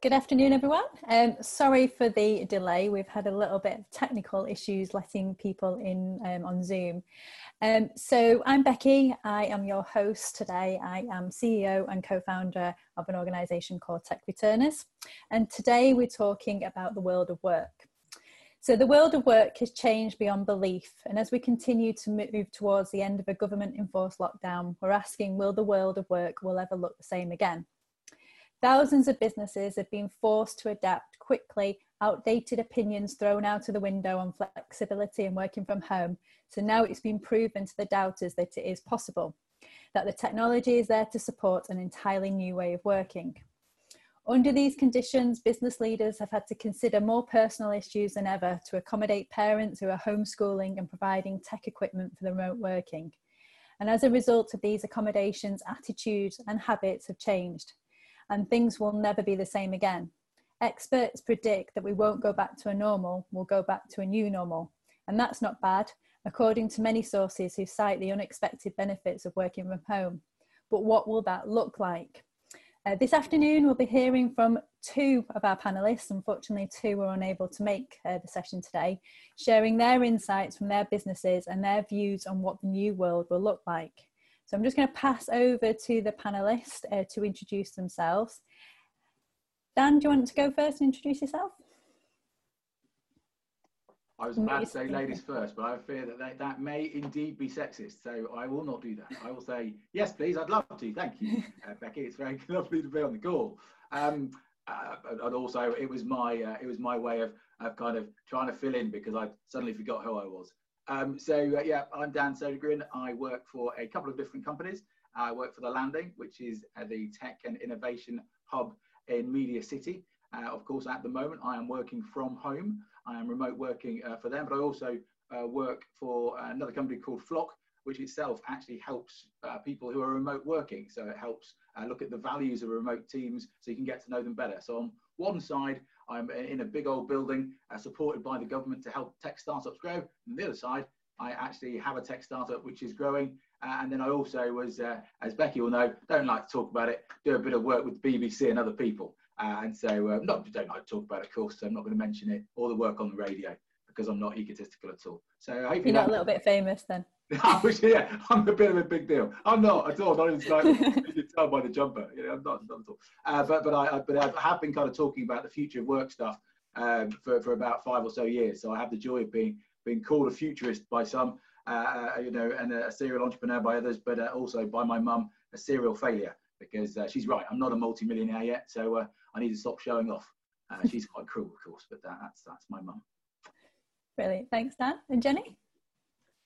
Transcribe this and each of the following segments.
Good afternoon, everyone. Um, sorry for the delay. We've had a little bit of technical issues letting people in um, on Zoom. Um, so I'm Becky. I am your host today. I am CEO and co-founder of an organisation called Tech Returners. And today we're talking about the world of work. So the world of work has changed beyond belief. And as we continue to move towards the end of a government enforced lockdown, we're asking, will the world of work will ever look the same again? Thousands of businesses have been forced to adapt quickly, outdated opinions thrown out of the window on flexibility and working from home. So now it's been proven to the doubters that it is possible, that the technology is there to support an entirely new way of working. Under these conditions, business leaders have had to consider more personal issues than ever to accommodate parents who are homeschooling and providing tech equipment for the remote working. And as a result of these accommodations, attitudes and habits have changed and things will never be the same again. Experts predict that we won't go back to a normal, we'll go back to a new normal. And that's not bad, according to many sources who cite the unexpected benefits of working from home. But what will that look like? Uh, this afternoon, we'll be hearing from two of our panelists. Unfortunately, two were unable to make uh, the session today, sharing their insights from their businesses and their views on what the new world will look like. So I'm just going to pass over to the panelists uh, to introduce themselves. Dan, do you want to go first and introduce yourself? I was about to say ladies first, but I fear that they, that may indeed be sexist. So I will not do that. I will say, yes, please, I'd love to. Thank you, uh, Becky. It's very lovely to be on the call. Um, uh, and also, it was my uh, it was my way of, of kind of trying to fill in because I suddenly forgot who I was. Um, so uh, yeah, I'm Dan Sodergren. I work for a couple of different companies. I work for The Landing, which is uh, the tech and innovation hub in Media City. Uh, of course, at the moment, I am working from home. I am remote working uh, for them, but I also uh, work for another company called Flock, which itself actually helps uh, people who are remote working. So it helps look at the values of remote teams so you can get to know them better. So on one side, I'm in a big old building uh, supported by the government to help tech startups grow. And the other side, I actually have a tech startup which is growing. Uh, and then I also was, uh, as Becky will know, don't like to talk about it, do a bit of work with BBC and other people. Uh, and so, uh, not don't like to talk about it, of course, so I'm not going to mention it, or the work on the radio, because I'm not egotistical at all. So hopefully You're not a little bit famous then. I was, yeah, I'm a bit of a big deal. I'm not at all. Not even slightly. you can tell by the jumper. You know, I'm not, not at all. Uh, but but I but I have been kind of talking about the future of work stuff um, for for about five or so years. So I have the joy of being being called a futurist by some, uh, uh you know, and a serial entrepreneur by others, but uh, also by my mum, a serial failure because uh, she's right. I'm not a multimillionaire yet, so uh, I need to stop showing off. she's quite cruel, of course, but that's that's my mum. Brilliant. Thanks, Dan and Jenny.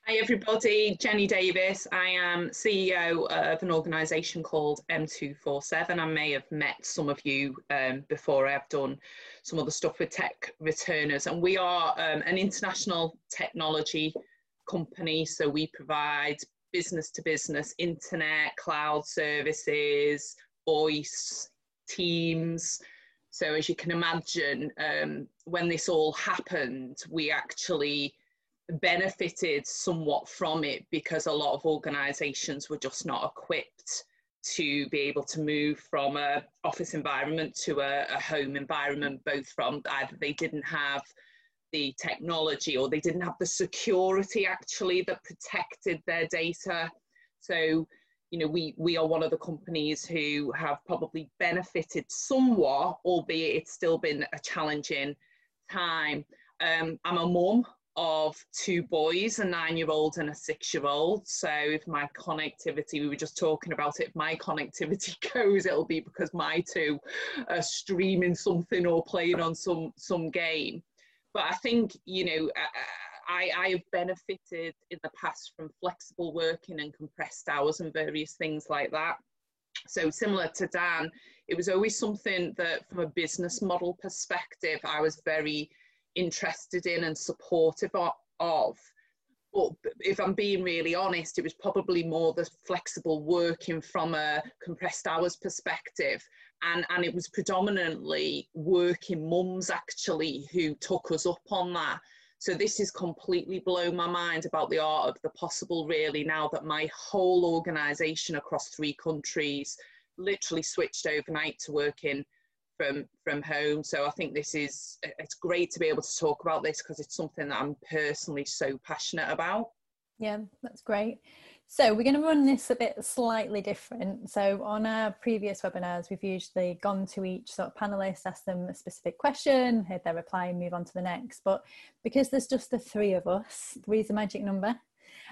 Hi everybody, Jenny Davis. I am CEO of an organisation called M247. I may have met some of you um, before I've done some of the stuff with tech returners and we are um, an international technology company so we provide business to business internet, cloud services, voice, teams. So as you can imagine, um, when this all happened, we actually benefited somewhat from it because a lot of organizations were just not equipped to be able to move from a office environment to a, a, home environment both from either they didn't have the technology or they didn't have the security actually that protected their data. So you know we we are one of the companies who have probably benefited somewhat albeit it's still been a challenging time. Um, i'm a mum of two boys, a nine year old and a six year old. So if my connectivity, we were just talking about it, if my connectivity goes, it'll be because my two are streaming something or playing on some, some game. But I think, you know, I, I have benefited in the past from flexible working and compressed hours and various things like that. So similar to Dan, it was always something that from a business model perspective, I was very interested in and supportive of. But if I'm being really honest, it was probably more the flexible working from a compressed hours perspective. And, and it was predominantly working mums actually who took us up on that. So this is completely blown my mind about the art of the possible really now that my whole organisation across three countries literally switched overnight to working from from home. So I think this is it's great to be able to talk about this because it's something that I'm personally so passionate about. Yeah, that's great. So we're going to run this a bit slightly different. So on our previous webinars, we've usually gone to each sort of panelist, asked them a specific question, heard their reply, and move on to the next. But because there's just the three of us, three is a magic number.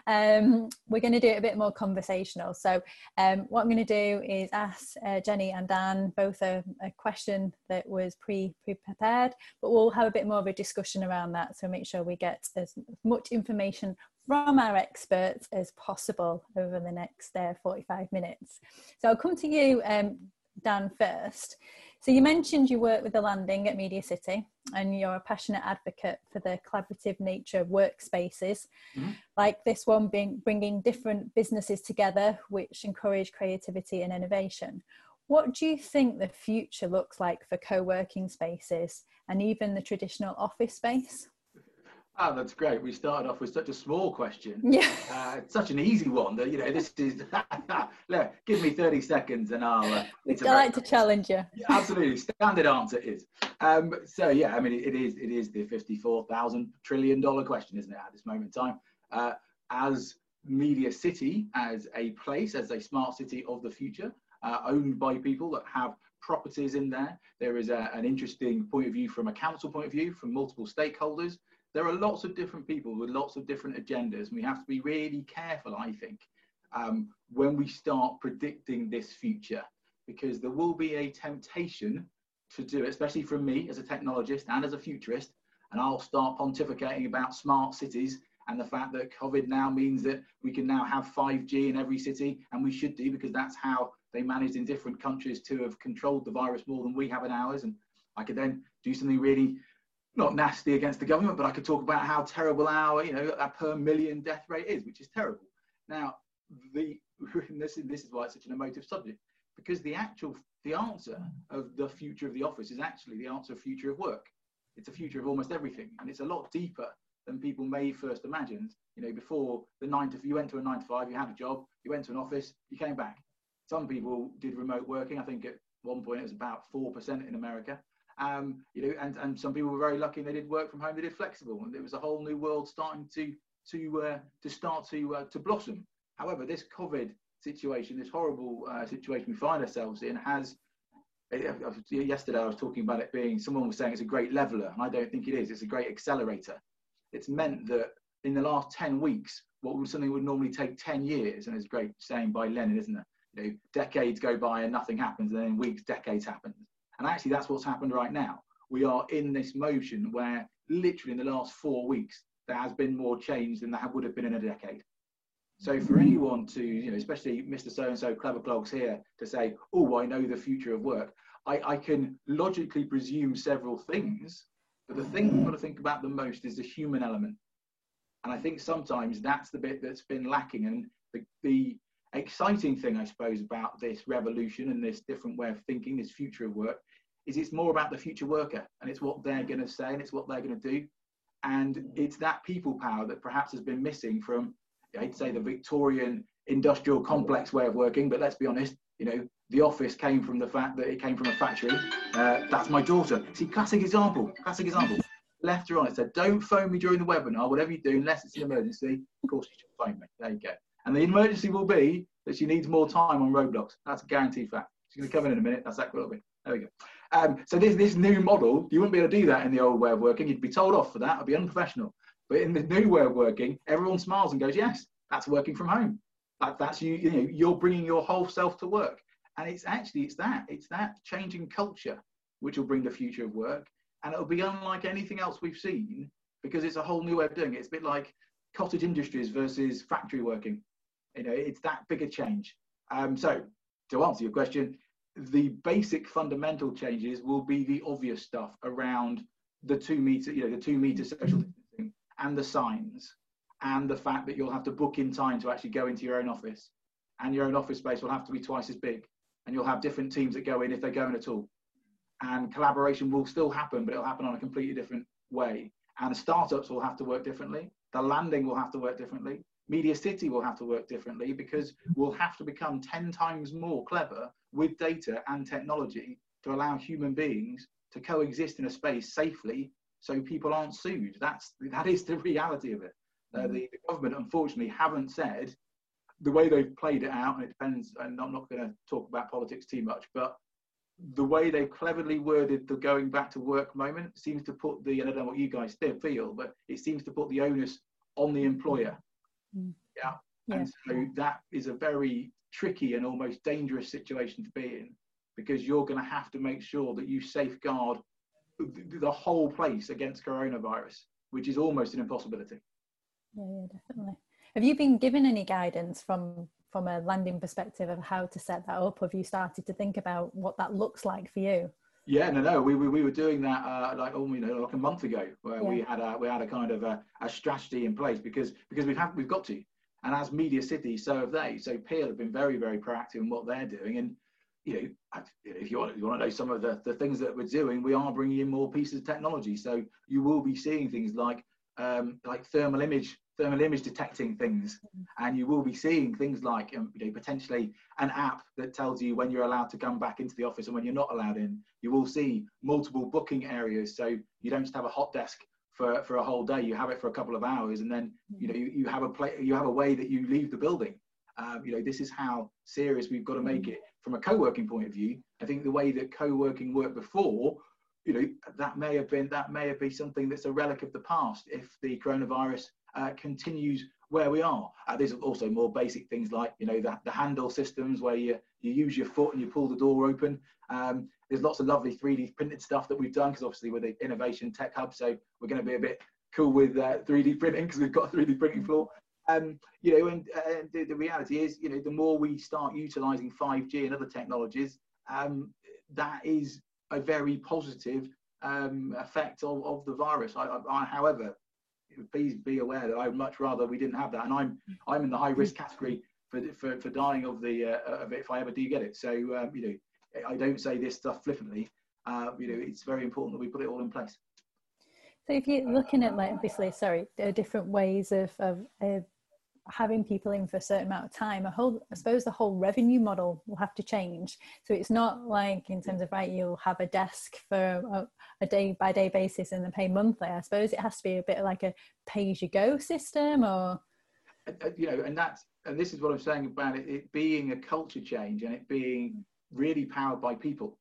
Um, we're going to do it a bit more conversational. So um, what I'm going to do is ask uh, Jenny and Dan both a, a question that was pre pre prepared, but we'll have a bit more of a discussion around that. So make sure we get as much information from our experts as possible over the next uh, 45 minutes. So I'll come to you, um, Dan, first. So you mentioned you work with the landing at Media City and you're a passionate advocate for the collaborative nature of workspaces, mm-hmm. like this one being bringing different businesses together which encourage creativity and innovation. What do you think the future looks like for co-working spaces and even the traditional office space? Oh, that's great. We started off with such a small question. Yeah. Uh, such an easy one that, you know, this is, look, give me 30 seconds and I'll. Uh, it's I like to challenge you. Yeah, absolutely. Standard answer is. Um, so, yeah, I mean, it is it is the $54,000 trillion question, isn't it, at this moment in time? Uh, as Media City, as a place, as a smart city of the future, uh, owned by people that have properties in there, there is a, an interesting point of view from a council point of view, from multiple stakeholders there are lots of different people with lots of different agendas, and we have to be really careful, I think, um, when we start predicting this future, because there will be a temptation to do it, especially from me as a technologist and as a futurist, and I'll start pontificating about smart cities and the fact that COVID now means that we can now have 5G in every city, and we should do because that's how they managed in different countries to have controlled the virus more than we have in ours. And I could then do something really not nasty against the government, but I could talk about how terrible our, you know, our per million death rate is, which is terrible. Now, the this is, this is why it's such an emotive subject, because the actual the answer of the future of the office is actually the answer of future of work. It's a future of almost everything, and it's a lot deeper than people may first imagine. You know, before the nine to you went to a nine to five, you had a job, you went to an office, you came back. Some people did remote working. I think at one point it was about four percent in America. Um, you know, and, and some people were very lucky they did work from home, they did flexible, and there was a whole new world starting to to uh, to start to uh, to blossom. However, this COVID situation, this horrible uh, situation we find ourselves in, has yesterday I was talking about it being someone was saying it's a great leveler, and I don't think it is. It's a great accelerator. It's meant that in the last 10 weeks, what would something would normally take 10 years, and it's a great saying by Lenin, isn't it? You know, decades go by and nothing happens, and then weeks, decades happen. And actually, that's what's happened right now. We are in this motion where literally in the last four weeks, there has been more change than there would have been in a decade. So for anyone to, you know, especially Mr. So-and-so clever blogs here to say, oh, I know the future of work, I, I can logically presume several things, but the thing we've got to think about the most is the human element. And I think sometimes that's the bit that's been lacking. And the, the exciting thing, I suppose, about this revolution and this different way of thinking, this future of work, is it's more about the future worker and it's what they're going to say and it's what they're going to do. And it's that people power that perhaps has been missing from, I'd say, the Victorian industrial complex way of working. But let's be honest, you know, the office came from the fact that it came from a factory. Uh, that's my daughter. See, classic example, classic example. Left her on said, don't phone me during the webinar, whatever you do, unless it's an emergency. Of course, you should phone me. There you go. And the emergency will be that she needs more time on Roblox. That's a guaranteed fact. She's going to come in in a minute. That's that will be. There we go. Um, so this, this new model, you wouldn't be able to do that in the old way of working. You'd be told off for that. It'd be unprofessional. But in the new way of working, everyone smiles and goes, yes, that's working from home. That, that's you, you know, you're bringing your whole self to work. And it's actually, it's that, it's that changing culture which will bring the future of work. And it'll be unlike anything else we've seen because it's a whole new way of doing it. It's a bit like cottage industries versus factory working. You know, it's that big a change. Um, so to answer your question, the basic fundamental changes will be the obvious stuff around the two meter, you know, the two meter social distancing and the signs and the fact that you'll have to book in time to actually go into your own office. And your own office space will have to be twice as big and you'll have different teams that go in if they're going at all. And collaboration will still happen but it'll happen on a completely different way. And startups will have to work differently. The landing will have to work differently. Media City will have to work differently because we'll have to become 10 times more clever with data and technology to allow human beings to coexist in a space safely so people aren't sued. That's that is the reality of it. Uh, the, the, government, unfortunately, haven't said the way they've played it out, and it depends. And I'm not going to talk about politics too much, but the way they've cleverly worded the going back to work moment seems to put the, I don't know what you guys feel, but it seems to put the onus on the employer. Mm. Yeah. yeah. And so that is a very tricky and almost dangerous situation to be in because you're going to have to make sure that you safeguard the whole place against coronavirus, which is almost an impossibility. Yeah, yeah, definitely. Have you been given any guidance from from a landing perspective of how to set that up? Have you started to think about what that looks like for you? Yeah, no, no, we, we, we were doing that uh, like oh, you know, like a month ago, where yeah. we had a we had a kind of a, a strategy in place because because we've have we've got to, and as Media City, so have they. So Peel have been very very proactive in what they're doing, and you know, if you want, if you want to know some of the, the things that we're doing, we are bringing in more pieces of technology. So you will be seeing things like um, like thermal image thermal image detecting things and you will be seeing things like um, you know potentially an app that tells you when you're allowed to come back into the office and when you're not allowed in you will see multiple booking areas so you don't just have a hot desk for, for a whole day. You have it for a couple of hours and then you know you, you have a play you have a way that you leave the building. Um, you know this is how serious we've got to make it. From a co-working point of view i think the way that co-working worked before you know that may have been that may have been something that's a relic of the past if the coronavirus uh, continues where we are. Uh, there's also more basic things like you know the, the handle systems where you you use your foot and you pull the door open. Um, there's lots of lovely 3D printed stuff that we've done because obviously we're the innovation tech hub, so we're going to be a bit cool with uh, 3D printing because we've got a 3D printing floor. Um, you know, and, the, the, reality is, you know, the more we start utilizing 5G and other technologies, um, that is a very positive um, effect of, of the virus. I, I, however, please be aware that I'd much rather we didn't have that, and I'm I'm in the high risk category for for, for dying of the uh, of it if I ever do get it. So um, you know, I don't say this stuff flippantly. Uh, you know, it's very important that we put it all in place. So if you're looking at like obviously, sorry, there are different ways of of, having people in for a certain amount of time a whole i suppose the whole revenue model will have to change so it's not like in terms of right you'll have a desk for a, a day by day basis and then pay monthly i suppose it has to be a bit like a pay as you go system or you know and that's and this is what i'm saying about it, it being a culture change and it being really powered by people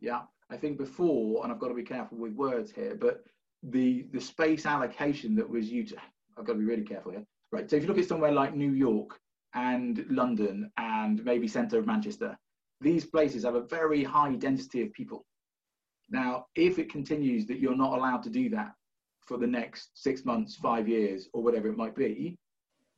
yeah i think before and i've got to be careful with words here but the the space allocation that was used i've got to be really careful here right? So if you look at somewhere like New York and London and maybe centre of Manchester, these places have a very high density of people. Now, if it continues that you're not allowed to do that for the next six months, five years, or whatever it might be,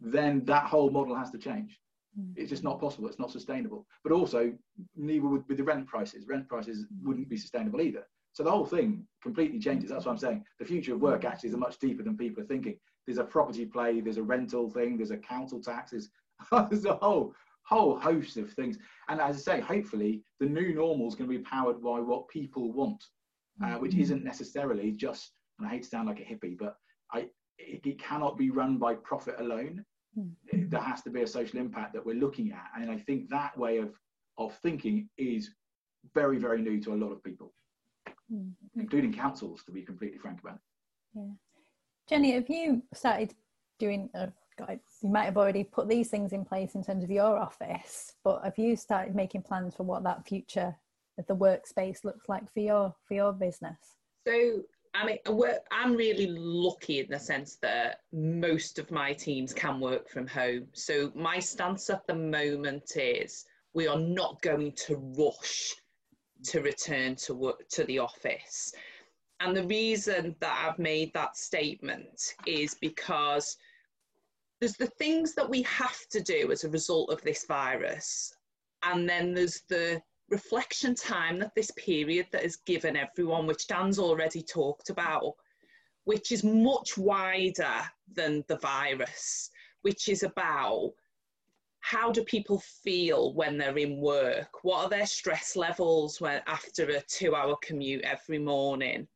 then that whole model has to change. Mm. It's just not possible. It's not sustainable. But also, neither would with the rent prices. Rent prices wouldn't be sustainable either. So the whole thing completely changes. That's what I'm saying. The future of work actually is much deeper than people are thinking there's a property play, there's a rental thing, there's a council taxes, there's a whole whole host of things. And as I say, hopefully the new normal is going to be powered by what people want, uh, which mm-hmm. isn't necessarily just. And I hate to sound like a hippie, but I it, it cannot be run by profit alone. Mm-hmm. There has to be a social impact that we're looking at, and I think that way of of thinking is very very new to a lot of people, mm-hmm. including councils, to be completely frank about it. Yeah. Jenny, have you started doing? Uh, you might have already put these things in place in terms of your office, but have you started making plans for what that future of the workspace looks like for your for your business? So I mean, I'm really lucky in the sense that most of my teams can work from home. So my stance at the moment is we are not going to rush to return to work to the office. And the reason that I've made that statement is because there's the things that we have to do as a result of this virus. And then there's the reflection time that this period that is given everyone, which Dan's already talked about, which is much wider than the virus, which is about how do people feel when they're in work? What are their stress levels when after a two hour commute every morning?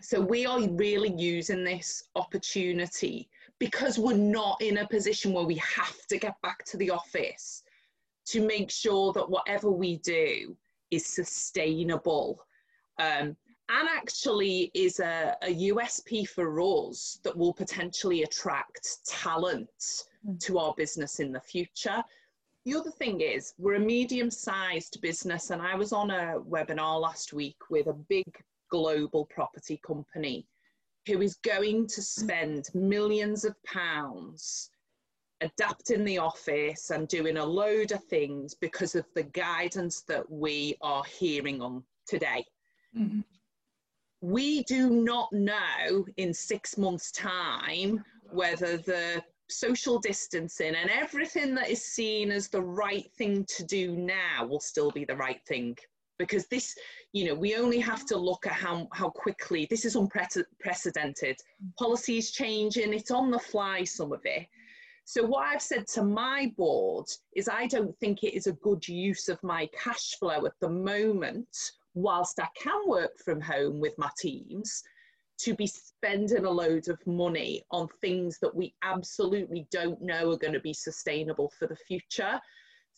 So we are really using this opportunity because we're not in a position where we have to get back to the office to make sure that whatever we do is sustainable um, and actually is a, a USP for us that will potentially attract talent mm. to our business in the future. The other thing is, we're a medium sized business, and I was on a webinar last week with a big global property company who is going to spend millions of pounds adapting the office and doing a load of things because of the guidance that we are hearing on today. Mm-hmm. We do not know in six months' time whether the social distancing and everything that is seen as the right thing to do now will still be the right thing because this you know we only have to look at how how quickly this is unprecedented policies changing it's on the fly some of it so what i've said to my board is i don't think it is a good use of my cash flow at the moment whilst i can work from home with my teams to be spending a load of money on things that we absolutely don't know are going to be sustainable for the future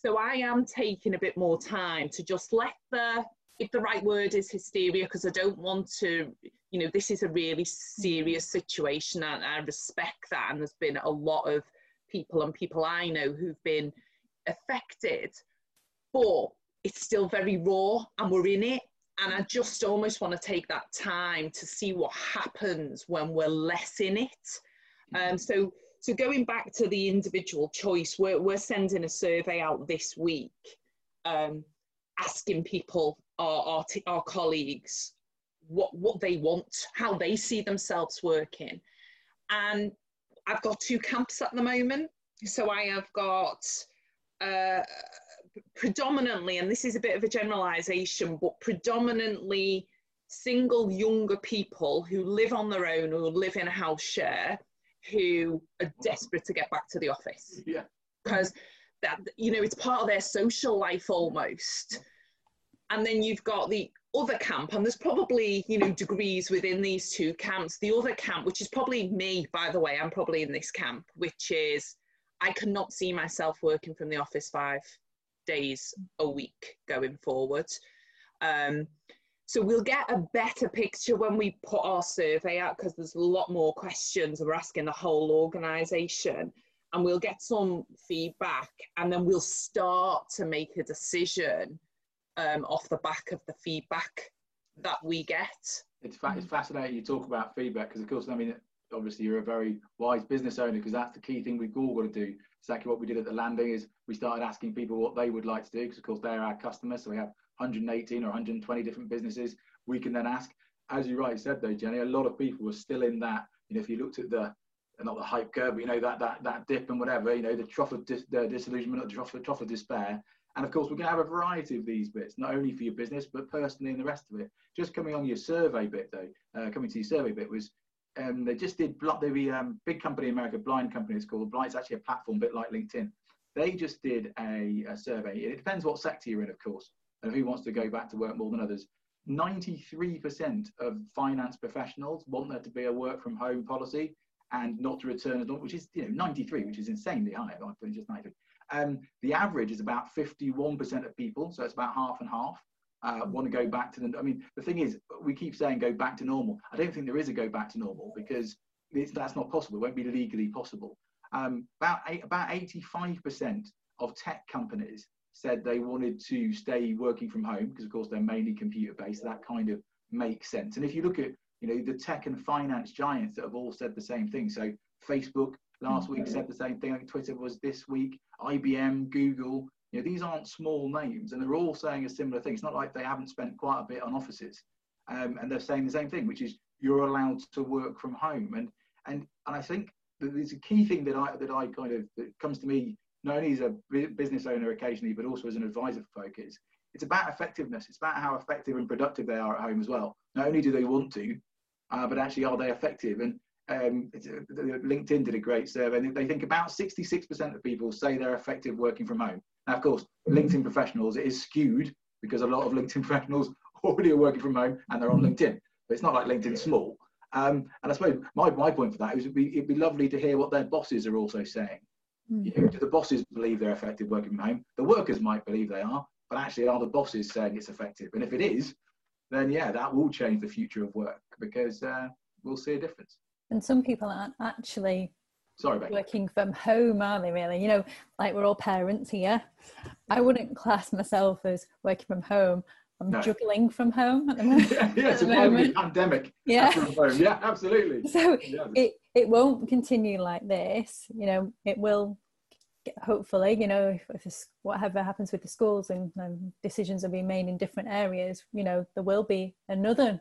so I am taking a bit more time to just let the, if the right word is hysteria, because I don't want to, you know, this is a really serious mm-hmm. situation and I respect that. And there's been a lot of people and people I know who've been affected, but it's still very raw and we're in it. And I just almost want to take that time to see what happens when we're less in it. Um, so so going back to the individual choice, we're, we're sending a survey out this week, um, asking people, our, our, t- our colleagues, what, what they want, how they see themselves working. And I've got two camps at the moment. So I have got uh, predominantly, and this is a bit of a generalization, but predominantly single younger people who live on their own or live in a house share who are desperate to get back to the office. Yeah. Because that you know it's part of their social life almost. And then you've got the other camp, and there's probably you know degrees within these two camps. The other camp, which is probably me, by the way, I'm probably in this camp, which is I cannot see myself working from the office five days a week going forward. Um, so we'll get a better picture when we put our survey out because there's a lot more questions. We're asking the whole organisation and we'll get some feedback and then we'll start to make a decision um, off the back of the feedback that we get. It's, fa- it's fascinating you talk about feedback because, of course, I mean, obviously you're a very wise business owner because that's the key thing we've all got to do. Exactly what we did at the landing is we started asking people what they would like to do because, of course, they're our customers. So we have 118 or 120 different businesses. We can then ask, as you rightly said though, Jenny, a lot of people were still in that. You know, if you looked at the not the hype curve, but you know that that that dip and whatever, you know, the trough of dis, the disillusionment, the trough, the trough of despair. And of course, we're going to have a variety of these bits, not only for your business, but personally and the rest of it. Just coming on your survey bit, though, uh, coming to your survey bit was um, they just did the um, big company in America, blind company, it's called. Blind, it's actually a platform, a bit like LinkedIn. They just did a, a survey. It depends what sector you're in, of course and who wants to go back to work more than others. 93% of finance professionals want there to be a work from home policy and not to return at all, which is you know 93, which is insanely high. I think just 93. Um, the average is about 51% of people, so it's about half and half. Uh, want to go back to the. I mean, the thing is, we keep saying go back to normal. I don't think there is a go back to normal because that's not possible. It won't be legally possible. Um, about eight, about 85% of tech companies said they wanted to stay working from home because, of course, they're mainly computer based. That kind of makes sense. And if you look at you know the tech and finance giants that have all said the same thing. So Facebook last week said the same thing. I think Twitter was this week. IBM, Google. You know these aren't small names, and they're all saying a similar thing. It's not like they haven't spent quite a bit on offices, um, and they're saying the same thing, which is you're allowed to work from home. And and and I think that there's a key thing that I that I kind of that comes to me not only as a business owner occasionally, but also as an advisor for folk, is it's about effectiveness. It's about how effective and productive they are at home as well. Not only do they want to, uh, but actually are they effective? And um, LinkedIn did a great survey. They think about 66% of people say they're effective working from home. Now, of course, LinkedIn professionals, it is skewed because a lot of LinkedIn professionals already are working from home and they're on LinkedIn. But it's not like LinkedIn's small. Um, and I suppose my, my point for that is it'd be, it'd be lovely to hear what their bosses are also saying. Mm. You know, do the bosses believe they're effective working from home? The workers might believe they are, but actually are the bosses saying it's effective? And if it is, then yeah, that will change the future of work because uh, we'll see a difference. And some people aren't actually Sorry, Becky. working from home, are they really? You know, like we're all parents here. I wouldn't class myself as working from home. I'm no. juggling from home at the moment. yeah, yeah it's a moment. pandemic. Yeah. Yeah, absolutely. So yeah. it, it won't continue like this. You know, it will hopefully, you know, if, if this, whatever happens with the schools and, and decisions are being made in different areas, you know, there will be another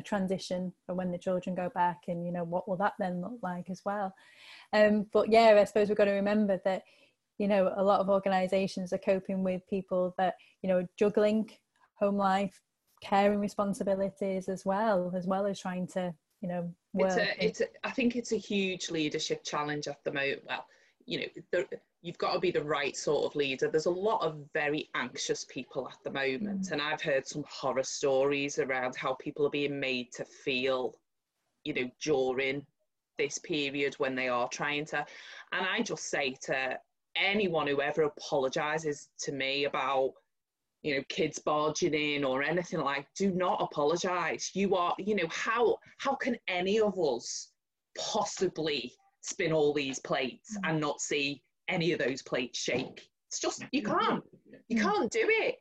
a transition for when the children go back and you know what will that then look like as well um, but yeah i suppose we've got to remember that you know a lot of organizations are coping with people that you know juggling home life caring responsibilities as well as well as trying to you know work. it's a, it's a, I think it's a huge leadership challenge at the moment well you know there, you've got to be the right sort of leader. There's a lot of very anxious people at the moment, mm. and I've heard some horror stories around how people are being made to feel, you know, during this period when they are trying to. And I just say to anyone who ever apologizes to me about you know kids barging in or anything like do not apologize you are you know how how can any of us possibly spin all these plates mm. and not see any of those plates shake. It's just you can't. You can't do it.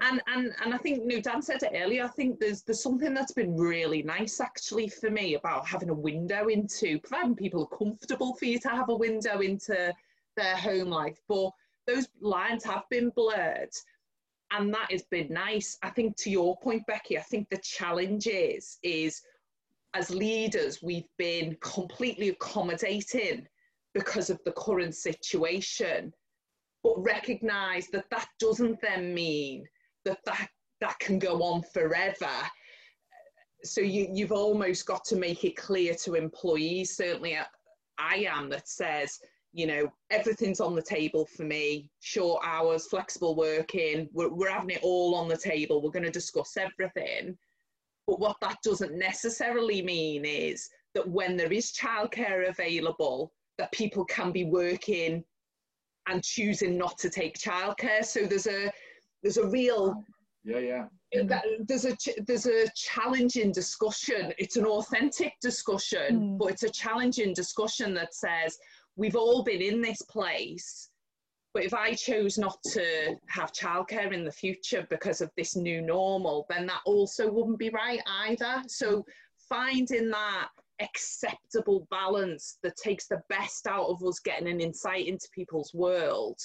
And and and I think you know, Dan said it earlier. I think there's there's something that's been really nice actually for me about having a window into providing people are comfortable for you to have a window into their home life. But those lines have been blurred. And that has been nice. I think to your point, Becky, I think the challenge is is as leaders, we've been completely accommodating because of the current situation, but recognize that that doesn't then mean that that, that can go on forever. So you, you've almost got to make it clear to employees, certainly I am, that says, you know, everything's on the table for me, short hours, flexible working, we're, we're having it all on the table, we're going to discuss everything. But what that doesn't necessarily mean is that when there is childcare available, that people can be working and choosing not to take childcare. So there's a there's a real yeah yeah there's a there's a challenging discussion. It's an authentic discussion, mm. but it's a challenging discussion that says we've all been in this place. But if I chose not to have childcare in the future because of this new normal, then that also wouldn't be right either. So finding that acceptable balance that takes the best out of us getting an insight into people's world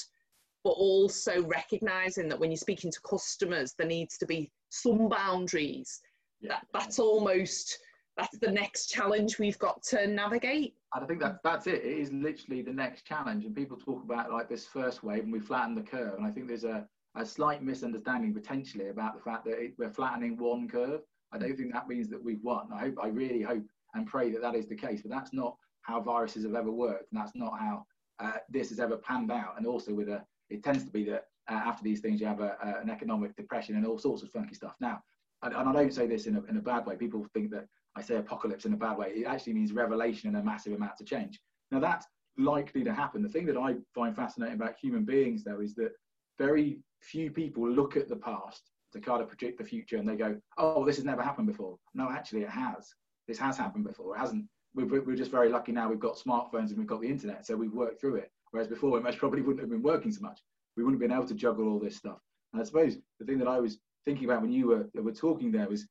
but also recognizing that when you're speaking to customers there needs to be some boundaries. That, that's almost that's the next challenge we've got to navigate i think that that's it it is literally the next challenge and people talk about like this first wave and we flatten the curve and i think there's a, a slight misunderstanding potentially about the fact that it, we're flattening one curve i don't think that means that we've won i hope i really hope and pray that that is the case. But that's not how viruses have ever worked, and that's not how uh, this has ever panned out. And also, with a, it tends to be that uh, after these things, you have a, an economic depression and all sorts of funky stuff. Now, and, and I don't say this in a, in a bad way. People think that I say apocalypse in a bad way. It actually means revelation and a massive amount of change. Now, that's likely to happen. The thing that I find fascinating about human beings, though, is that very few people look at the past to kind of predict the future and they go, oh, this has never happened before. No, actually, it has this has happened before. It hasn't. We're, we're just very lucky now. We've got smartphones and we've got the internet, so we've worked through it. Whereas before, it most probably wouldn't have been working so much. We wouldn't have been able to juggle all this stuff. And I suppose the thing that I was thinking about when you were were talking there was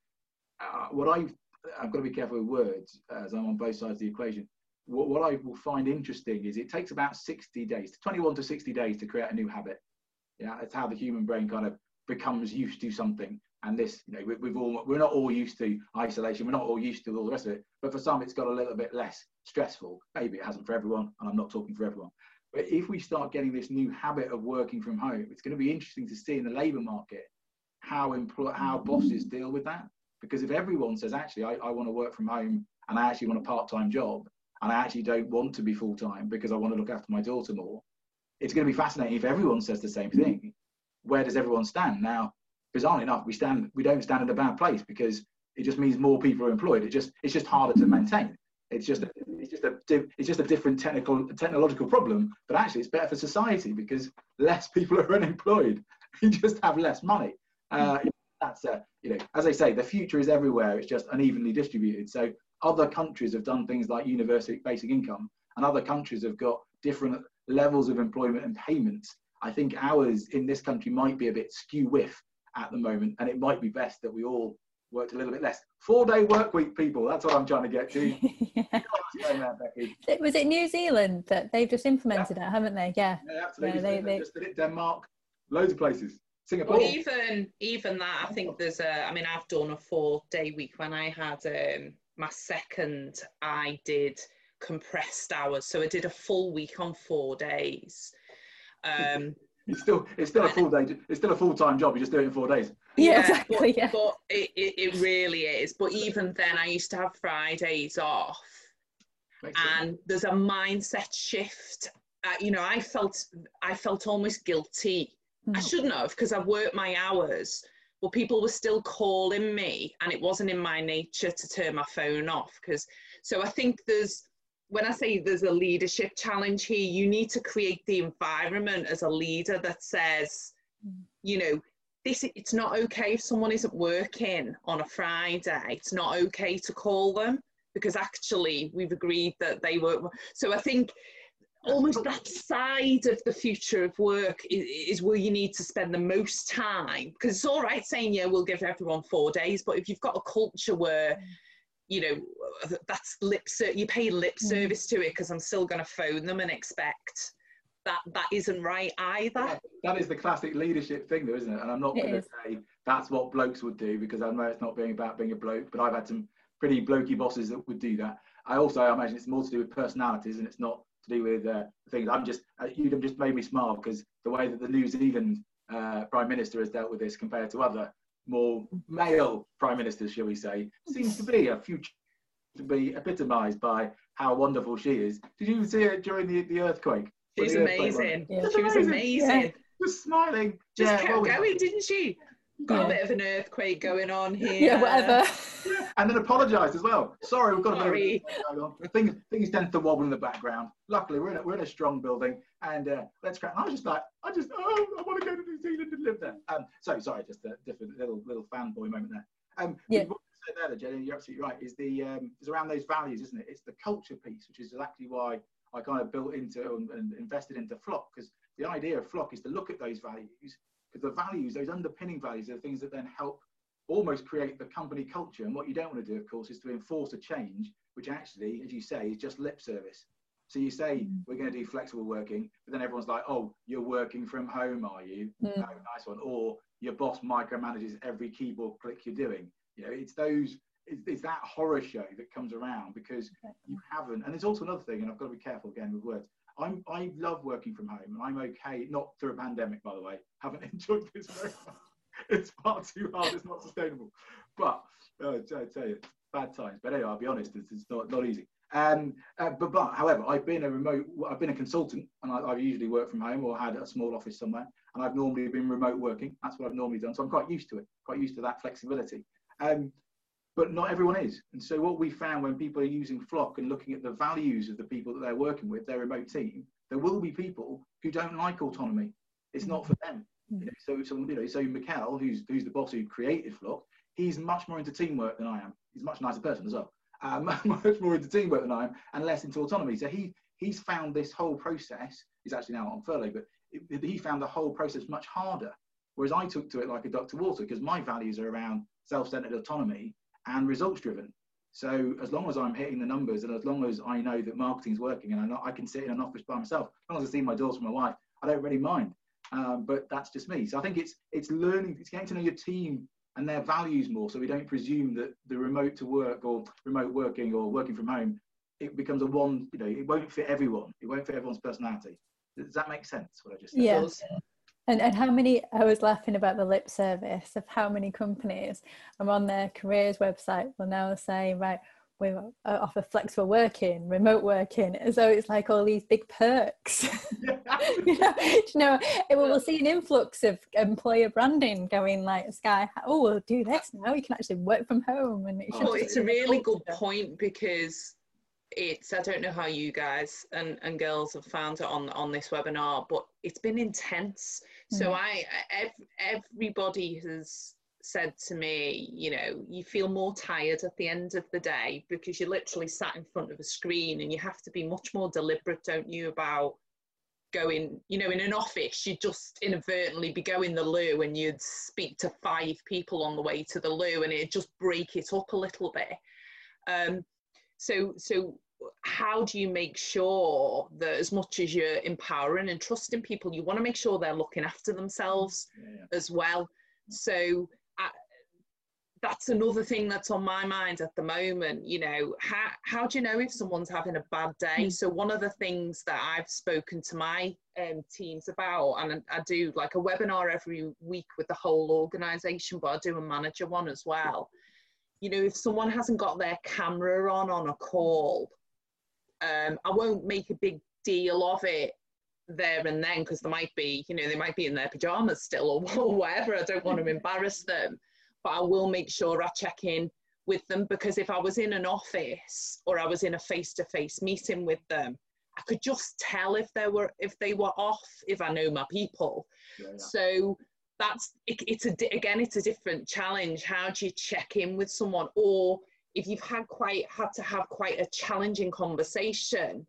uh, what I I've got to be careful with words as I'm on both sides of the equation. What, what I will find interesting is it takes about 60 days, 21 to 60 days to create a new habit. Yeah, it's how the human brain kind of becomes used to something and this you know we, we've all we're not all used to isolation we're not all used to all the rest of it but for some it's got a little bit less stressful maybe it hasn't for everyone and i'm not talking for everyone but if we start getting this new habit of working from home it's going to be interesting to see in the labor market how employ how bosses deal with that because if everyone says actually I, I want to work from home and i actually want a part-time job and i actually don't want to be full-time because i want to look after my daughter more it's going to be fascinating if everyone says the same thing where does everyone stand now bizarrely enough, we stand we don't stand in a bad place because it just means more people are employed. It just it's just harder to maintain. It's just it's just a it's just a different technical technological problem. But actually, it's better for society because less people are unemployed, you just have less money. Uh, that's a you know, as I say, the future is everywhere. It's just unevenly distributed. So other countries have done things like universal basic income, and other countries have got different levels of employment and payments. I think ours in this country might be a bit skew whiff at the moment, and it might be best that we all worked a little bit less. Four day work week, people. That's what I'm trying to get to. yeah. Was it New Zealand that they've just implemented yeah. it, haven't they? Yeah. Yeah, absolutely. Yeah, they, they, just did it. Denmark, loads of places. Singapore. Well, even even that, I think there's a. I mean, I've done a four day week. When I had um, my second, I did compressed hours, so I did a full week on four days. Um, it's still it's still a full day. It's still a full time job. You just do it in four days. Yeah, yeah exactly. But, yeah. but it, it, it, really is. But even then, I used to have Fridays off, Makes and sense. there's a mindset shift. Uh, you know, I felt I felt almost guilty I mm. shouldn't have because I've worked my hours, but people were still calling me, and it wasn't in my nature to turn my phone off. Because so I think there's when I say there's a leadership challenge here, you need to create the environment as a leader that says, mm. you know, this it's not okay if someone isn't working on a Friday. It's not okay to call them because actually we've agreed that they were. So I think almost that side of the future of work is, is, where you need to spend the most time. Because it's all right saying yeah we'll give everyone four days but if you've got a culture where you know that's lip ser- you pay lip mm. service to it because i'm still going to phone them and expect that that isn't right either. That is the classic leadership thing though isn't it? And i'm not going to say that's what blokes would do because i know it's not being about being a bloke but i've had some pretty blokey bosses that would do that. I also I imagine it's more to do with personalities and it's not to do with uh, things. I'm just uh, you'd have just made me smile because the way that the New Zealand uh, Prime Minister has dealt with this compared to other more male prime ministers, shall we say, seems to be a future to be epitomised by how wonderful she is. Did you see it during the, the earthquake? She's amazing. Yeah. She was amazing. Yeah. Just smiling. Just yeah, kept going, didn't she? Got yeah. a bit of an earthquake going on here. Yeah, whatever. And then apologised as well. Sorry, we've got Sorry. a bit going on. Things, things tend to wobble in the background. Luckily, we're in a, we're in a strong building, and uh, let's crack. I was just like, I just, oh, I want to go to New Zealand and live there. Um, so sorry, just a different little little fanboy moment there. Um, yeah. What you said there, Jenny, you're absolutely right. Is the um, is around those values, isn't it? It's the culture piece, which is exactly why I kind of built into and, and invested into Flock because the idea of Flock is to look at those values because the values, those underpinning values, are the things that then help almost create the company culture. And what you don't want to do, of course, is to enforce a change, which actually, as you say, is just lip service. So you say mm. we're going to do flexible working, but then everyone's like, "Oh, you're working from home, are you? Mm. Oh, nice one." Or your boss micromanages every keyboard click you're doing. You know, it's those, it's, it's that horror show that comes around because you haven't. And there's also another thing, and I've got to be careful again with words. I'm, I love working from home and I'm okay, not through a pandemic, by the way. Haven't enjoyed this very much. It's far too hard, it's not sustainable. But uh, I tell you, bad times. But anyway, I'll be honest, it's, it's not, not easy. Um, uh, but, but however, I've been a remote, I've been a consultant and I, have usually worked from home or had a small office somewhere. And I've normally been remote working. That's what I've normally done. So I'm quite used to it, quite used to that flexibility. Um, but not everyone is. And so what we found when people are using Flock and looking at the values of the people that they're working with, their remote team, there will be people who don't like autonomy. It's not for them. Mm. You know, so, so, you know, so Mikkel, who's who's the boss who created Flock, he's much more into teamwork than I am. He's a much nicer person as well. Um, much more into teamwork than I am, and less into autonomy. So he he's found this whole process. He's actually now on furlough, but it, he found the whole process much harder. Whereas I took to it like a duck to water because my values are around self-centered autonomy and results driven. So as long as I'm hitting the numbers and as long as I know that marketing's working and I, I can sit in an office by myself, as long as I see my doors from my wife, I don't really mind. Um, but that's just me. So I think it's it's learning, it's getting to know your team and their values more. So we don't presume that the remote to work or remote working or working from home, it becomes a one. You know, it won't fit everyone. It won't fit everyone's personality. Does that make sense? What I just said? Yes. And, and how many, I was laughing about the lip service of how many companies are on their careers website will now say, right, we offer flexible working, remote working, as though it's like all these big perks. you know, you know it, we'll see an influx of employer branding going like sky. Oh, we'll do this now. You can actually work from home, and oh, it's, oh, it's a really good point because it's I don't know how you guys and, and girls have found it on on this webinar, but it's been intense. Mm. So I ev- everybody has said to me, you know, you feel more tired at the end of the day because you're literally sat in front of a screen and you have to be much more deliberate, don't you, about going, you know, in an office, you'd just inadvertently be going the loo and you'd speak to five people on the way to the loo and it'd just break it up a little bit. Um, so, so how do you make sure that as much as you're empowering and trusting people, you want to make sure they're looking after themselves yeah, as well. So that's another thing that's on my mind at the moment you know how, how do you know if someone's having a bad day mm. so one of the things that i've spoken to my um, teams about and i do like a webinar every week with the whole organization but i do a manager one as well you know if someone hasn't got their camera on on a call um, i won't make a big deal of it there and then because they might be you know they might be in their pajamas still or whatever i don't want to embarrass them but I will make sure I check in with them because if I was in an office or I was in a face-to-face meeting with them, I could just tell if they were if they were off if I know my people. Yeah, yeah. So that's it, it's a again it's a different challenge. How do you check in with someone or if you've had quite had to have quite a challenging conversation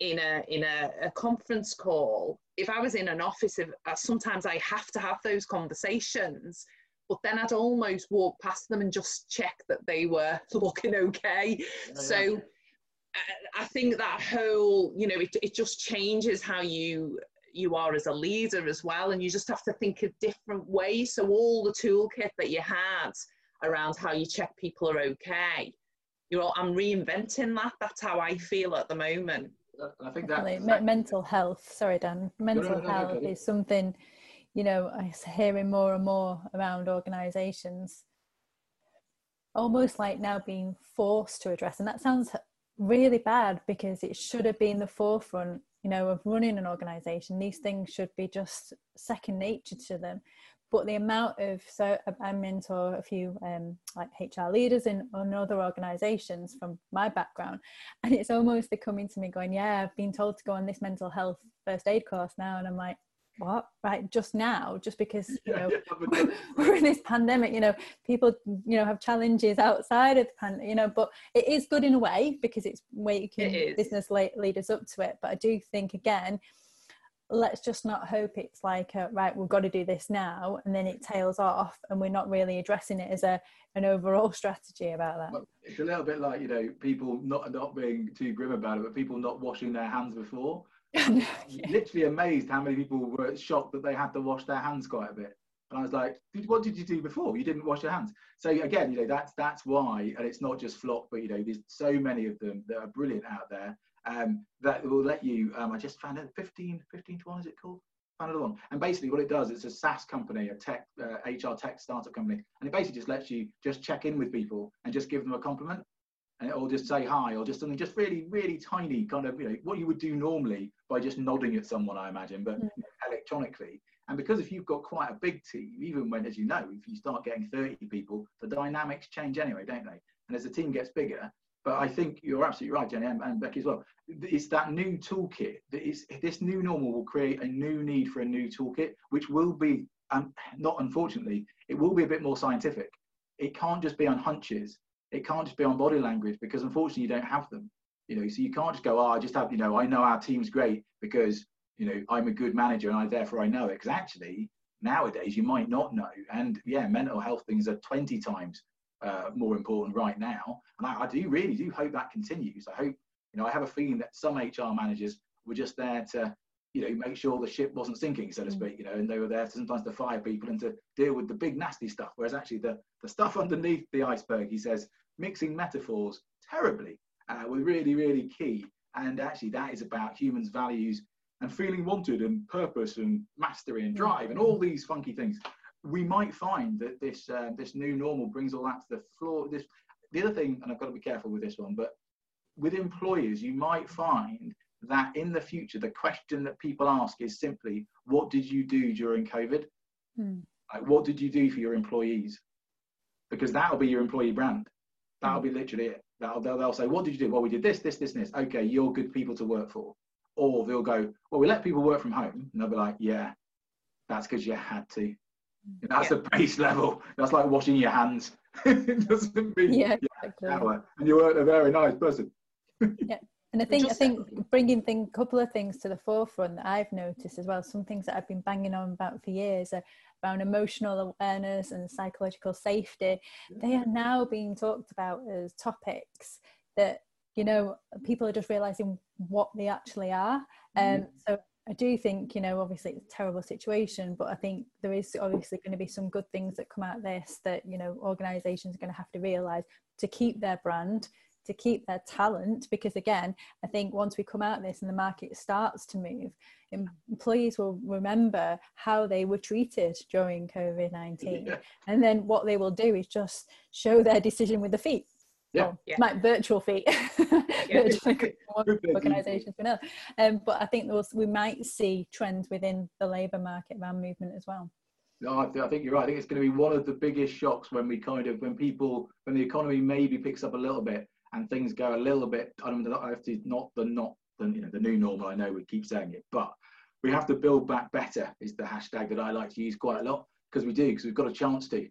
in a in a, a conference call if i was in an office if, uh, sometimes i have to have those conversations but then I'd almost walk past them and just check that they were looking okay. Yeah, so yeah. I think that whole, you know, it, it just changes how you you are as a leader as well, and you just have to think of different ways. So all the toolkit that you had around how you check people are okay, you know, I'm reinventing that. That's how I feel at the moment. I think that, that mental health. Sorry, Dan. Mental no, no, no, health is something you know, I'm hearing more and more around organisations almost like now being forced to address. And that sounds really bad because it should have been the forefront, you know, of running an organisation. These things should be just second nature to them. But the amount of so I mentor a few um, like HR leaders in, in other organisations from my background, and it's almost they're coming to me going, "Yeah, I've been told to go on this mental health first aid course now," and I'm like, what right just now just because you know yeah, we're in this pandemic you know people you know have challenges outside of the pandemic you know but it is good in a way because it's waking business leaders up to it but i do think again let's just not hope it's like a, right we've got to do this now and then it mm-hmm. tails off and we're not really addressing it as a an overall strategy about that. Well, it's a little bit like you know people not not being too grim about it but people not washing their hands before yeah. literally amazed how many people were shocked that they had to wash their hands quite a bit. And I was like, what did you do before? You didn't wash your hands. So again, you know, that's that's why, and it's not just Flock, but you know, there's so many of them that are brilliant out there um, that will let you. Um, I just found it 15, 15 to one, is it called? Found another one. And basically, what it does, it's a SaaS company, a tech uh, HR tech startup company, and it basically just lets you just check in with people and just give them a compliment it'll just say hi or just something just really really tiny kind of you know what you would do normally by just nodding at someone i imagine but mm. electronically and because if you've got quite a big team even when as you know if you start getting 30 people the dynamics change anyway don't they and as the team gets bigger but I think you're absolutely right, Jenny, and, and Becky as well. It's that new toolkit that is this new normal will create a new need for a new toolkit, which will be, um, not unfortunately, it will be a bit more scientific. It can't just be on hunches it can't just be on body language because unfortunately you don't have them. You know, so you can't just go, oh, I just have, you know, I know our team's great because, you know, I'm a good manager and I therefore I know it. Because actually nowadays you might not know. And yeah, mental health things are 20 times uh, more important right now. And I, I do really do hope that continues. I hope, you know, I have a feeling that some HR managers were just there to you know, make sure the ship wasn't sinking, so to mm. speak, you know, and they were there to sometimes to fire people and to deal with the big nasty stuff. Whereas actually the, the stuff underneath the iceberg, he says, mixing metaphors terribly uh, were really, really key. And actually that is about humans' values and feeling wanted and purpose and mastery and drive and all these funky things. We might find that this uh, this new normal brings all that to the floor. This the other thing, and I've got to be careful with this one, but with employers, you might find that in the future, the question that people ask is simply, what did you do during COVID? Hmm. Like, what did you do for your employees? Because that'll be your employee brand. That'll hmm. be literally it. They'll, they'll, they'll say, what did you do? Well, we did this, this, this, and this. Okay, you're good people to work for. Or they'll go, well, we let people work from home. And they'll be like, yeah, that's because you had to. And that's yeah. the base level. That's like washing your hands. it doesn't mean yeah, exactly. and you weren't a very nice person. yeah. And I think I think bringing thing, couple of things to the forefront that I've noticed as well. Some things that I've been banging on about for years are around emotional awareness and psychological safety. They are now being talked about as topics that you know people are just realizing what they actually are. Um, so I do think, you know, obviously it's a terrible situation, but I think there is obviously going to be some good things that come out of this that, you know, organizations are going to have to realize to keep their brand, to keep their talent because again i think once we come out of this and the market starts to move employees will remember how they were treated during covid-19 yeah. and then what they will do is just show their decision with the feet. Yeah, well, yeah. like virtual feet. Yeah. organizations we know. Um, but i think we might see trends within the labor market around movement as well. No, I, think you're right. I think it's going to be one of the biggest shocks when we kind of when people when the economy maybe picks up a little bit and things go a little bit. I don't know. Have to not the not the you know the new normal. I know we keep saying it, but we have to build back better. Is the hashtag that I like to use quite a lot because we do because we've got a chance to.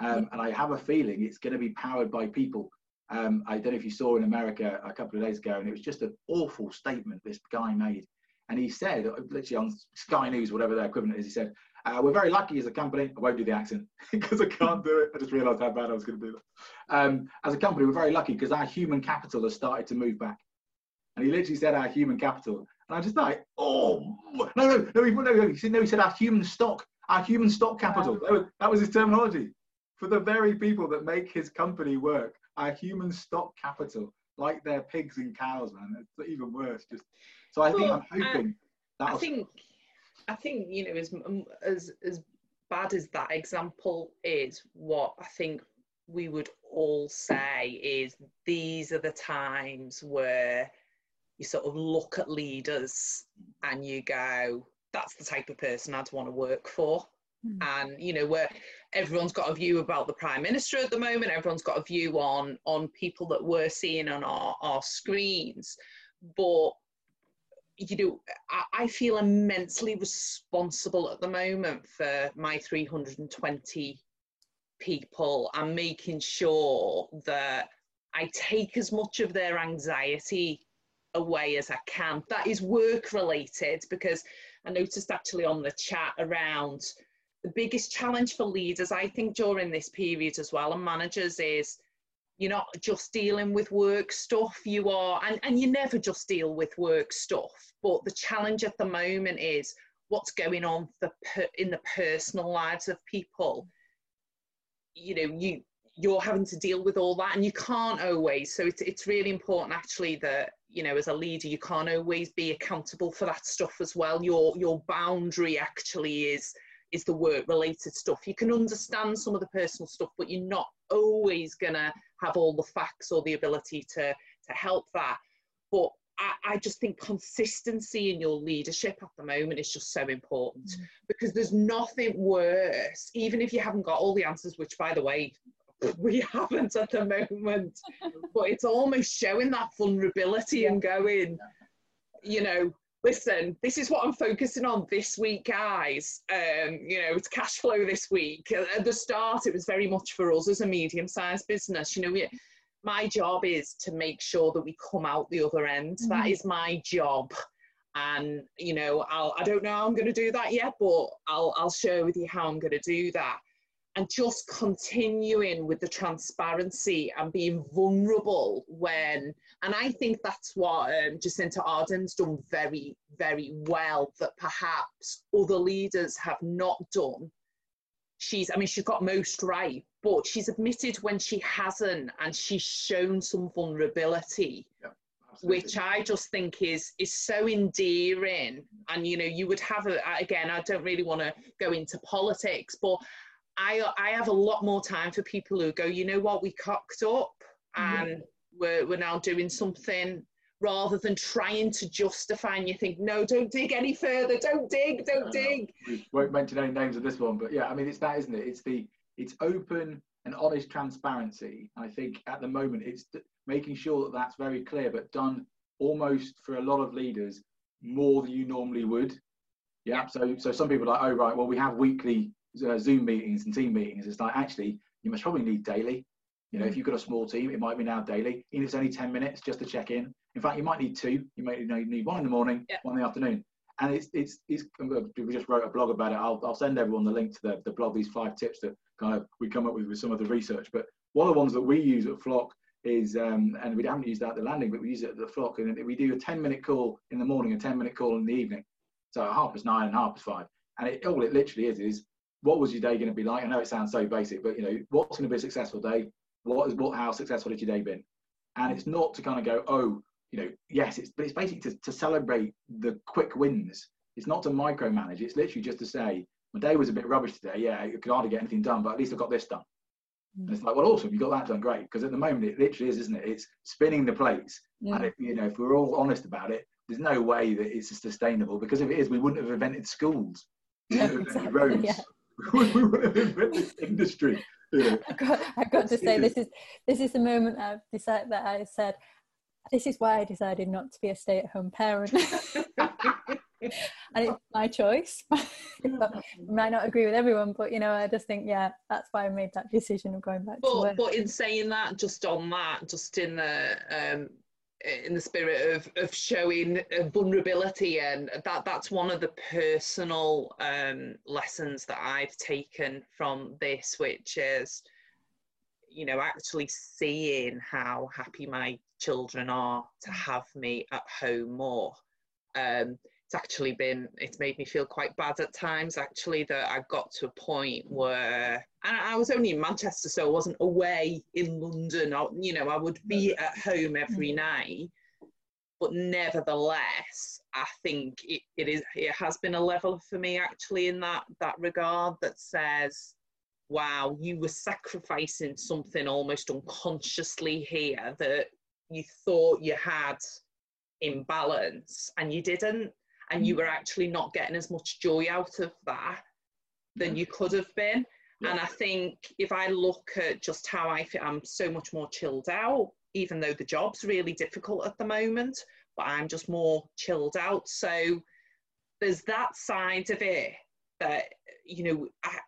Um, and I have a feeling it's going to be powered by people. Um, I don't know if you saw in America a couple of days ago, and it was just an awful statement this guy made. And he said, literally on Sky News, whatever their equivalent is, he said, uh, we're very lucky as a company. I won't do the accent because I can't do it. I just realised how bad I was going to do that. Um, as a company, we're very lucky because our human capital has started to move back. And he literally said our human capital. And I just like, oh, no, no, no, he, no, no, he said, no, he said our human stock, our human stock capital. That was, that was his terminology. For the very people that make his company work, our human stock capital, like they're pigs and cows, man. It's even worse. Just so I think I'm hoping. I think I think you know as as as bad as that example is, what I think we would all say is these are the times where you sort of look at leaders and you go, that's the type of person I'd want to work for. Mm. And you know where everyone's got a view about the prime minister at the moment. Everyone's got a view on on people that we're seeing on our, our screens, but you know, I, I, feel immensely responsible at the moment for my 320 people and making sure that I take as much of their anxiety away as I can. That is work related because I noticed actually on the chat around the biggest challenge for leaders, I think, during this period as well, and managers is you're not just dealing with work stuff you are and, and you never just deal with work stuff but the challenge at the moment is what's going on the in the personal lives of people. You know you you're having to deal with all that and you can't always so it's, it's really important actually that you know as a leader you can't always be accountable for that stuff as well. Your your boundary actually is is the work related stuff. You can understand some of the personal stuff but you're not always gonna have all the facts or the ability to to help that. But I, I just think consistency in your leadership at the moment is just so important mm. because there's nothing worse even if you haven't got all the answers which by the way we haven't at the moment but it's almost showing that vulnerability and going you know listen, this is what I'm focusing on this week, guys. Um, you know, it's cash flow this week. At the start, it was very much for us as a medium-sized business. You know, we, my job is to make sure that we come out the other end. Mm-hmm. That is my job. And you know, I'll, I don't know how I'm going to do that yet, but I'll I'll share with you how I'm going to do that and just continuing with the transparency and being vulnerable when and i think that's what um, jacinda ardern's done very very well that perhaps other leaders have not done. She's i mean she's got most right but she's admitted when she hasn't and she's shown some vulnerability yeah, which i just think is is so endearing. And you know you would have a again i don't really want to go into politics but I I have a lot more time for people who go, you know what, we cocked up and mm-hmm. we're we're now doing something rather than trying to justify and you think, no, don't dig any further, don't dig, don't dig. We won't mention any names of this one, but yeah, I mean it's that, isn't it? It's the it's open and honest transparency. I think at the moment it's making sure that that's very clear, but done almost for a lot of leaders more than you normally would. Yeah. So, so some people are like, oh, right, well, we have weekly uh, Zoom meetings and team meetings. It's like, actually, you must probably need daily. You know, if you've got a small team, it might be now daily. Even if it's only 10 minutes just to check in. In fact, you might need two. You might need one in the morning, yeah. one in the afternoon. And it's, it's, it's, we just wrote a blog about it. I'll, I'll send everyone the link to the, the blog, these five tips that kind of we come up with with some of the research. But one of the ones that we use at Flock is, um, and we haven't used that at the landing, but we use it at the Flock. And we do a 10 minute call in the morning, a 10 minute call in the evening. So half past nine and half past five. And it, all it literally is, is what was your day going to be like? I know it sounds so basic, but you know, what's going to be a successful day? What is what? How successful has your day been? And it's not to kind of go, oh, you know, yes, it's but it's basically to, to celebrate the quick wins. It's not to micromanage. It's literally just to say, my day was a bit rubbish today. Yeah, I could hardly get anything done, but at least I got this done. And it's like, well, awesome, you got that done, great. Because at the moment, it literally is, isn't it? It's spinning the plates. Yeah. And if, you know, if we're all honest about it, there's no way that it's sustainable. Because if it is, we wouldn't have invented schools, yeah, exactly. roads. Yeah. we would have invented industry. I've got, I've got to say, this is this is the moment I've decided that I said, this is why I decided not to be a stay-at-home parent. and it's my choice. I might not agree with everyone, but you know, I just think, yeah, that's why I made that decision of going back but, to work. But in saying that, just on that, just in the um, in the spirit of, of showing vulnerability and that that's one of the personal um, lessons that I've taken from this which is you know actually seeing how happy my children are to have me at home more. Um, it's actually been it's made me feel quite bad at times actually that I got to a point where and I was only in Manchester so I wasn't away in London I, you know I would be at home every mm. night but nevertheless I think it, it is it has been a level for me actually in that that regard that says wow you were sacrificing something almost unconsciously here that you thought you had in balance and you didn't and you mm. were actually not getting as much joy out of that than you could have been. Yeah. And I think if I look at just how I feel, I'm so much more chilled out, even though the job's really difficult at the moment, but I'm just more chilled out. So there's that side of it that, you know,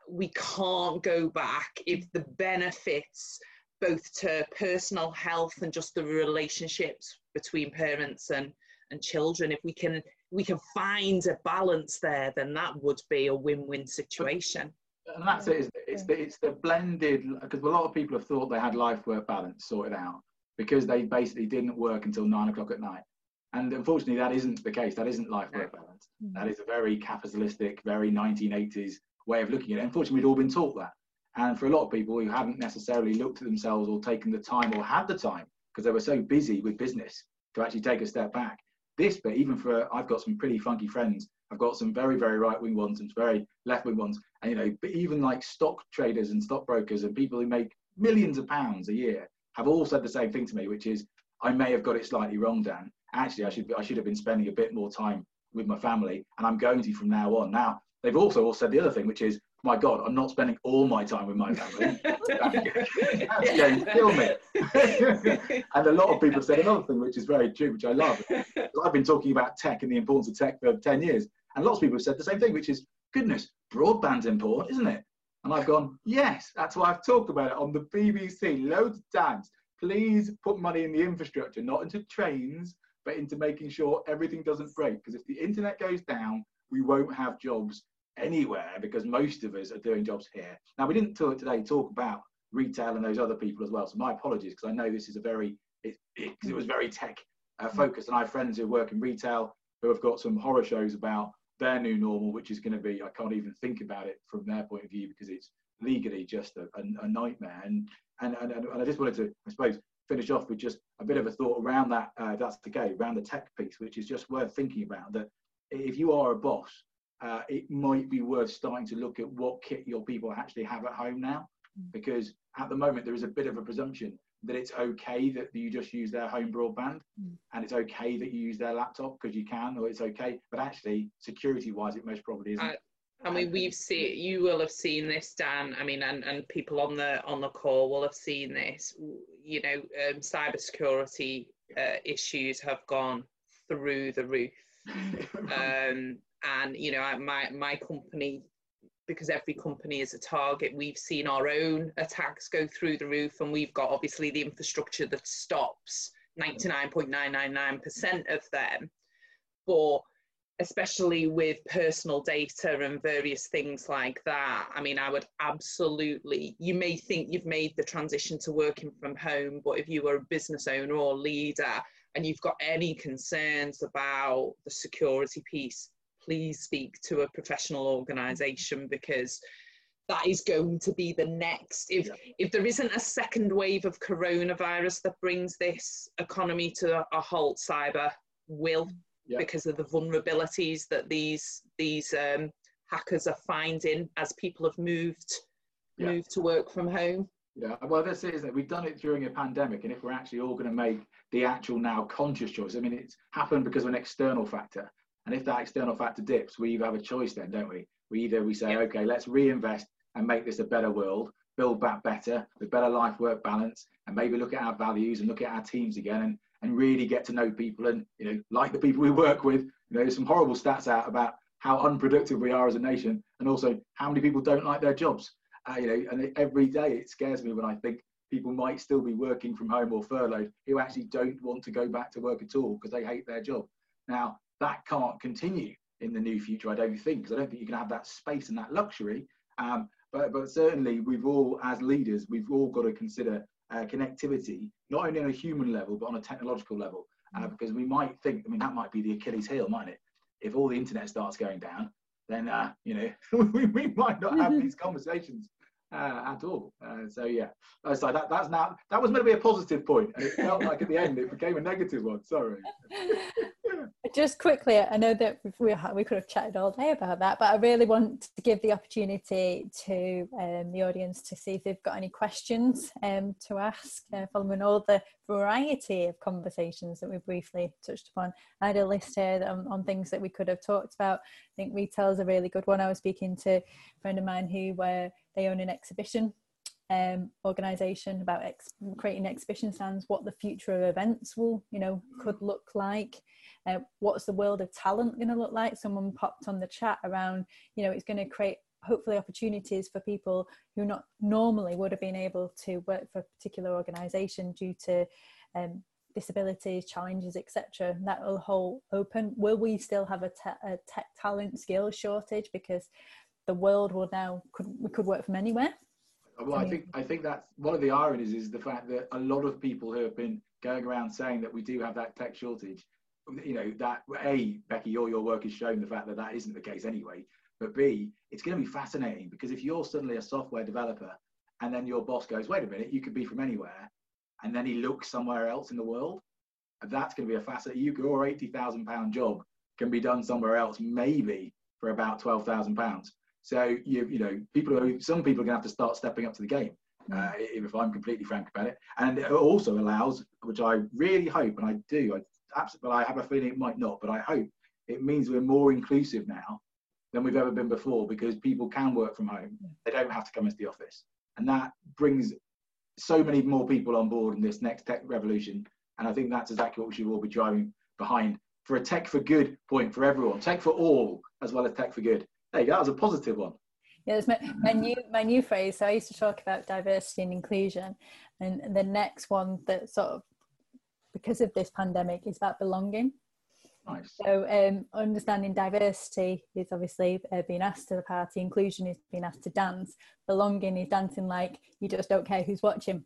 we can't go back if the benefits both to personal health and just the relationships between parents and, and children, if we can we can find a balance there, then that would be a win-win situation. And that's it. It's the, it's the blended because a lot of people have thought they had life-work balance sorted out because they basically didn't work until nine o'clock at night. And unfortunately, that isn't the case. That isn't life-work balance. Mm. That is a very capitalistic, very 1980s way of looking at it. Unfortunately, we'd all been taught that. And for a lot of people who hadn't necessarily looked at themselves or taken the time or had the time because they were so busy with business to actually take a step back, this but even for I've got some pretty funky friends. I've got some very very right wing ones and very left wing ones, and you know, even like stock traders and stockbrokers and people who make millions of pounds a year have all said the same thing to me, which is I may have got it slightly wrong, Dan. Actually, I should I should have been spending a bit more time with my family, and I'm going to from now on. Now they've also all said the other thing, which is my God, I'm not spending all my time with my family. That's going to kill me. and a lot of people said another thing, which is very true, which I love. I've been talking about tech and the importance of tech for 10 years. And lots of people have said the same thing, which is, goodness, broadband's important, isn't it? And I've gone, yes, that's why I've talked about it on the BBC loads of times. Please put money in the infrastructure, not into trains, but into making sure everything doesn't break. Because if the internet goes down, we won't have jobs anywhere because most of us are doing jobs here. Now, we didn't talk today talk about retail and those other people as well. So my apologies because I know this is a very it, it, it was very tech uh, mm. focused, and I have friends who work in retail who have got some horror shows about their new normal, which is going to be I can't even think about it from their point of view because it's legally just a, a, a nightmare. And, and and and I just wanted to I suppose finish off with just a bit of a thought around that. Uh, that's the game around the tech piece, which is just worth thinking about. That if you are a boss uh, it might be worth starting to look at what kit your people actually have at home now. Mm. Because at the moment, there is a bit of a presumption that it's okay that you just use their home broadband mm. and it's okay that you use their laptop because you can, or it's okay. But actually, security wise, it most probably isn't. I, I mean, we've seen. You will have seen this, Dan. I mean, and, and people on the on the call will have seen this. You know, um, cybersecurity uh, issues have gone through the roof, um, and you know, my my company, because every company is a target. We've seen our own attacks go through the roof, and we've got obviously the infrastructure that stops ninety nine point nine nine nine percent of them, but especially with personal data and various things like that. I mean, I would absolutely, you may think you've made the transition to working from home, but if you are a business owner or leader and you've got any concerns about the security piece, please speak to a professional organization because that is going to be the next if yeah. if there isn't a second wave of coronavirus that brings this economy to a halt cyber will yeah. because of the vulnerabilities that these these um, hackers are finding as people have moved yeah. moved to work from home. Yeah, well, this is that we've done it during a pandemic, and if we're actually all going to make the actual now conscious choice, I mean, it's happened because of an external factor, and if that external factor dips, we have a choice then, don't we? We either we say, yeah. okay, let's reinvest and make this a better world, build back better with better life work balance, and maybe look at our values and look at our teams again and and really get to know people and you know like the people we work with you know there's some horrible stats out about how unproductive we are as a nation and also how many people don't like their jobs uh, you know and every day it scares me when i think people might still be working from home or furloughed who actually don't want to go back to work at all because they hate their job now that can't continue in the new future i don't think because i don't think you can have that space and that luxury um, but, but certainly we've all as leaders we've all got to consider uh, connectivity, not only on a human level, but on a technological level. Uh, mm. because we might think, I mean, that might be the Achilles heel, mightn't it? If all the internet starts going down, then, uh, you know, we, we, might not have these conversations uh, at all. Uh, so, yeah, so that, that's now, that was meant to be a positive point, and it felt like at the end it became a negative one. Sorry. just quickly, I know that we, we could have chatted all day about that, but I really want to give the opportunity to um, the audience to see if they've got any questions um, to ask uh, following all the variety of conversations that we briefly touched upon. I had a list here on, on things that we could have talked about. I think retail is a really good one. I was speaking to a friend of mine who where they own an exhibition um, organization about ex- creating exhibition stands, what the future of events will, you know, could look like. Uh, what's the world of talent going to look like? Someone popped on the chat around, you know, it's going to create hopefully opportunities for people who not normally would have been able to work for a particular organization due to um, disabilities, challenges, etc. That will hold open. Will we still have a, te- a tech talent skills shortage because the world will now could we could work from anywhere? Well, I think I think that's one of the ironies is the fact that a lot of people who have been going around saying that we do have that tech shortage, you know, that a Becky, all your work has shown the fact that that isn't the case anyway. But b, it's going to be fascinating because if you're suddenly a software developer and then your boss goes, wait a minute, you could be from anywhere, and then he looks somewhere else in the world, that's going to be a fascinating. You, your eighty thousand pound job can be done somewhere else, maybe for about twelve thousand pounds. So you you know people are some people are going to have to start stepping up to the game. Mm. Uh, if I'm completely frank about it, and it also allows, which I really hope, and I do, I absolutely, but I have a feeling it might not, but I hope it means we're more inclusive now than we've ever been before because people can work from home. They don't have to come into the office, and that brings so many more people on board in this next tech revolution. And I think that's exactly what we should all be driving behind for a tech for good point for everyone, tech for all as well as tech for good. There you go. That was a positive one. Yeah, it's my, my new my new phrase. So I used to talk about diversity and inclusion, and the next one that sort of because of this pandemic is about belonging. Nice. So um, understanding diversity is obviously uh, being asked to the party. Inclusion is being asked to dance. Belonging is dancing like you just don't care who's watching.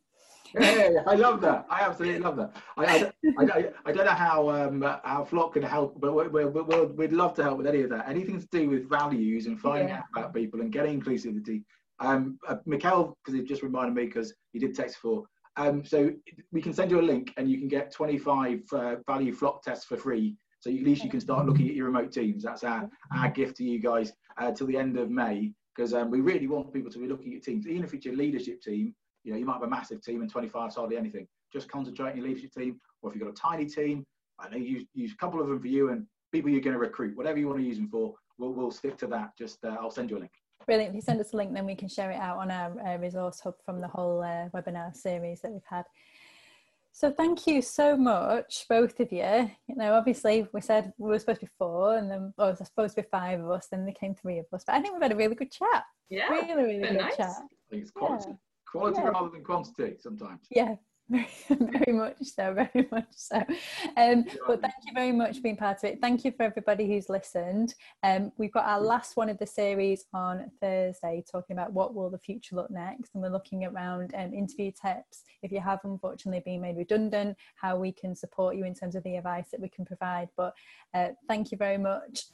Yeah, I love that. I absolutely love that. I, I, I, I don't know how um, how Flock can help, but we we we we'd love to help with any of that. Anything to do with values and finding yeah. out about people and getting inclusivity. Um, uh, Mikkel, because it just reminded me because he did text for. Um, so we can send you a link and you can get 25 uh, value flock tests for free. So at least you can start looking at your remote teams. That's our, our gift to you guys uh, till the end of May because um, we really want people to be looking at teams, even if it's your leadership team you know, you might have a massive team and 25 is hardly anything. Just concentrate on your leadership team, or if you've got a tiny team, I know you use a couple of them for you and people you're going to recruit, whatever you want to use them for. we'll, we'll stick to that. Just uh, I'll send you a link. Brilliant. If you send us a link, then we can share it out on our uh, resource hub from the whole uh, webinar series that we've had. So thank you so much, both of you. You know, obviously we said we were supposed to be four, and then oh, it was supposed to be five of us. Then there came three of us, but I think we've had a really good chat. Yeah, really, really good nice. chat. I think it's quality, yeah. quality yeah. rather than quantity sometimes. Yeah, very, very much so, very much so. Um, but thank you very much for being part of it. Thank you for everybody who's listened. Um, we've got our last one of the series on Thursday, talking about what will the future look next, and we're looking around um, interview tips. If you have unfortunately been made redundant, how we can support you in terms of the advice that we can provide. But uh, thank you very much.